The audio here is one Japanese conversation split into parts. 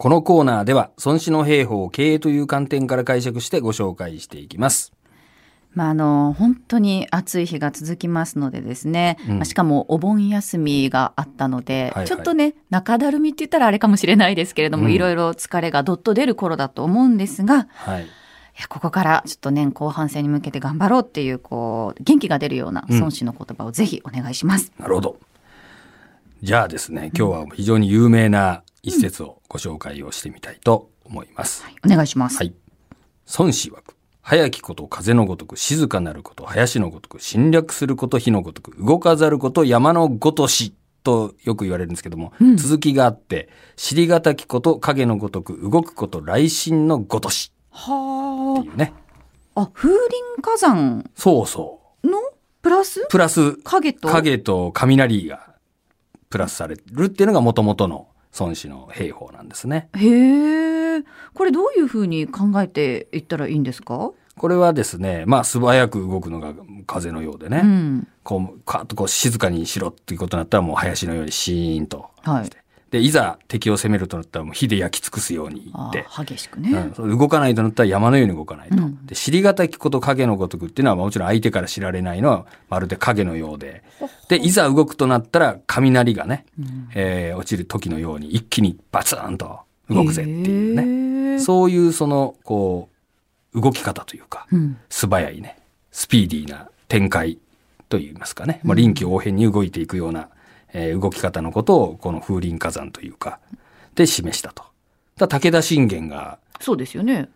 このコーナーでは、孫子の兵法を経営という観点から解釈してご紹介していきます。まあ、あの本当に暑い日が続きますのでですね、うんまあしかもお盆休みがあったので、はいはいちょっとね中だるみって言ったらあれかもしれないですけれども、うんいろいろ疲れがどっと出る頃だと思うんですがはい。いやここからちょっと年後半戦に向けて頑張ろうっていうこう元気が出るようなうん孫子の言葉をぜひお願いします。なるほど。じゃあですね、今日は非常に有名な一節をご紹介をしてみたいと思います。お願いします。はい。孫子曰く。早きこと風のごとく、静かなること、林のごとく、侵略すること、火のごとく、動かざること、山のごとし、とよく言われるんですけども、うん続きがあって、尻がたきこと、影のごとく、動くこと、雷神のごとし、はっていうね。あ。あ風林火山そうそう。のプラス？プラス、影と？影と雷がプラスされるっていうのが元々の孫子の兵法なんですね。へえ。これどういうふうに考えていったらいいんですか？これはですね、まあ素早く動くのが風のようでね、うん。こう、カーッとこう静かにしろっていうことになったらもう林のようにシーンとはいして。で、いざ敵を攻めるとなったらもう火で焼き尽くすようにって、ー激しくね。うん、動かないとなったら山のように動かないと。うんで、尻がたきこと影のごとくっていうのはもちろん相手から知られないのはまるで影のようで、で、いざ動くとなったら雷がね、うんえー落ちる時のように一気にバツンと動くぜっていうね。ねそういうその、こう、動き方というか、うん。素早いね、スピーディーな展開といいますかね、まあ、臨機応変に動いていくような、えー動き方のことを、この風林火山というか、で示したと。だ武田信玄がそうですよね。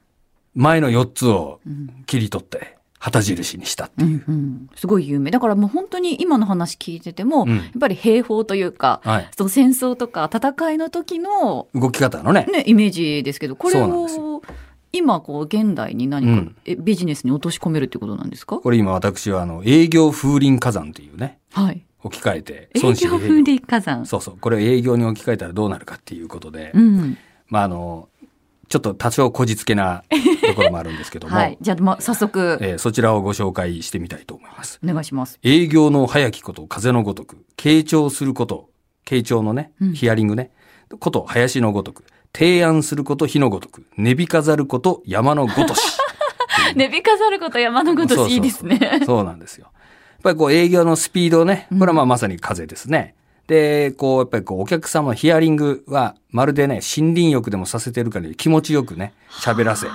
前の4つをうん。切り取って旗印にしたってういう。んうん、すごい有名だからもう本当に今の話聞いてても、うんやっぱり兵法というか、はい。その戦争とか戦いの時の、動き方のね。ね、イメージですけどこれを今こう現代に何か、うビジネスに落とし込めるってことなんですか？これ今私はあの、営業風林火山というね、はい。置き換えて、営孫子風林火山。そうそう。これを営業に置き換えたらどうなるかっていうことで、うん。まああの、ちょっと多少こじつけなところもあるんですけども、はい。じゃあ、ま、早速、えーそちらをご紹介してみたいと思います。お願いします。営業の早きこと、風のごとく、傾聴すること、傾聴のねうん、ヒアリングね、こと、林のごとく、提案すること、火のごとく、値引かざること、山のごとし。値引かざること山のごとしいいですね。そうなんですよ。やっぱりこう営業のスピードね、これはまあまさに風ですね。で、こう、やっぱりこう、お客様のヒアリングは、まるでね、森林浴でもさせてるから気持ちよくね、喋らせ。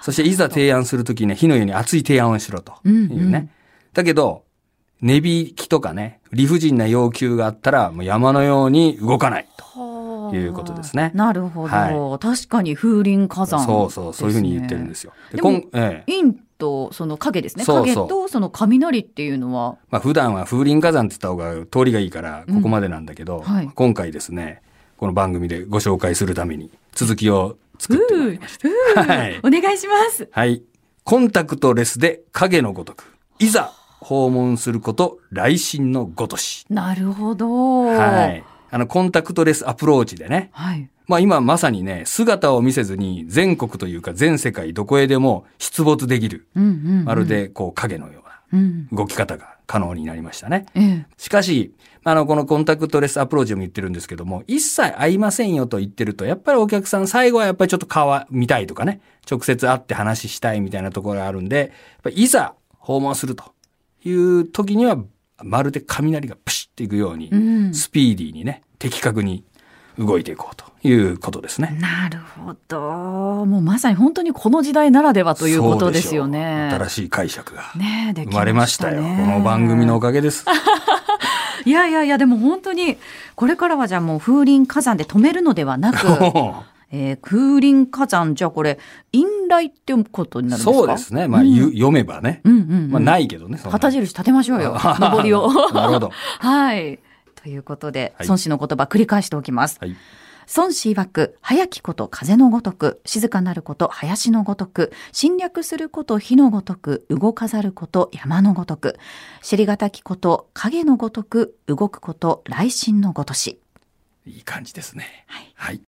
そしていざ提案するときね、火のように熱い提案をしろというね。うんうんだけど、値引きとかね、理不尽な要求があったら、もう山のように動かないと。ということですねなるほど。は確かに風林火山、そうそう、そういうふうに言ってるんですよ。でもこんええ陰とその影ですね。そう影とその雷っていうのは、まあ普段は風林火山って言った方が通りがいいから、うんここまでなんだけど、はい今回ですね、この番組でご紹介するために続きを作ってまいりました。うーはいお願いします。はい。コンタクトレスで影のごとく。いざ訪問すること、雷神のごとし。なるほど。はい。あの、コンタクトレスアプローチでね。はい。まあ今まさにね、姿を見せずに全国というか全世界どこへでも出没できる。うんうんうんまる。でこう影のよううん。な動き方が可能になりましたね。ええ。しかし、あの、このコンタクトレスアプローチでも言ってるんですけども、一切会いませんよと言ってると、やっぱりお客さん最後はやっぱりちょっと顔は見たいとかね、直接会って話したいみたいなところがあるんで、いざ訪問するという時には、まるで雷がプシッていくように、うん。スピーディーにね、的確に動いていこうということですね。なるほど。もうまさに本当にこの時代ならではということですよね。新しい解釈が生まれましたよ。ねこの番組のおかげです。いやいやいや、でも本当に、これからはじゃあもう風林火山で止めるのではなく、えー風林火山、じゃあこれ、陰来ってことになるんですか？そうですね。まあ、うんゆ読めばね。うんうんうんまあ、ないけどね。旗印立てましょうよ。上りを。なるほど。はい。ということで、はい孫子の言葉繰り返しておきます。はい。孫子曰く、早きこと風のごとく、静かなること林のごとく、侵略すること火のごとく、動かざること山のごとく、尻がたきこと影のごとく、動くこと雷神のごとし。いい感じですね。はいはい。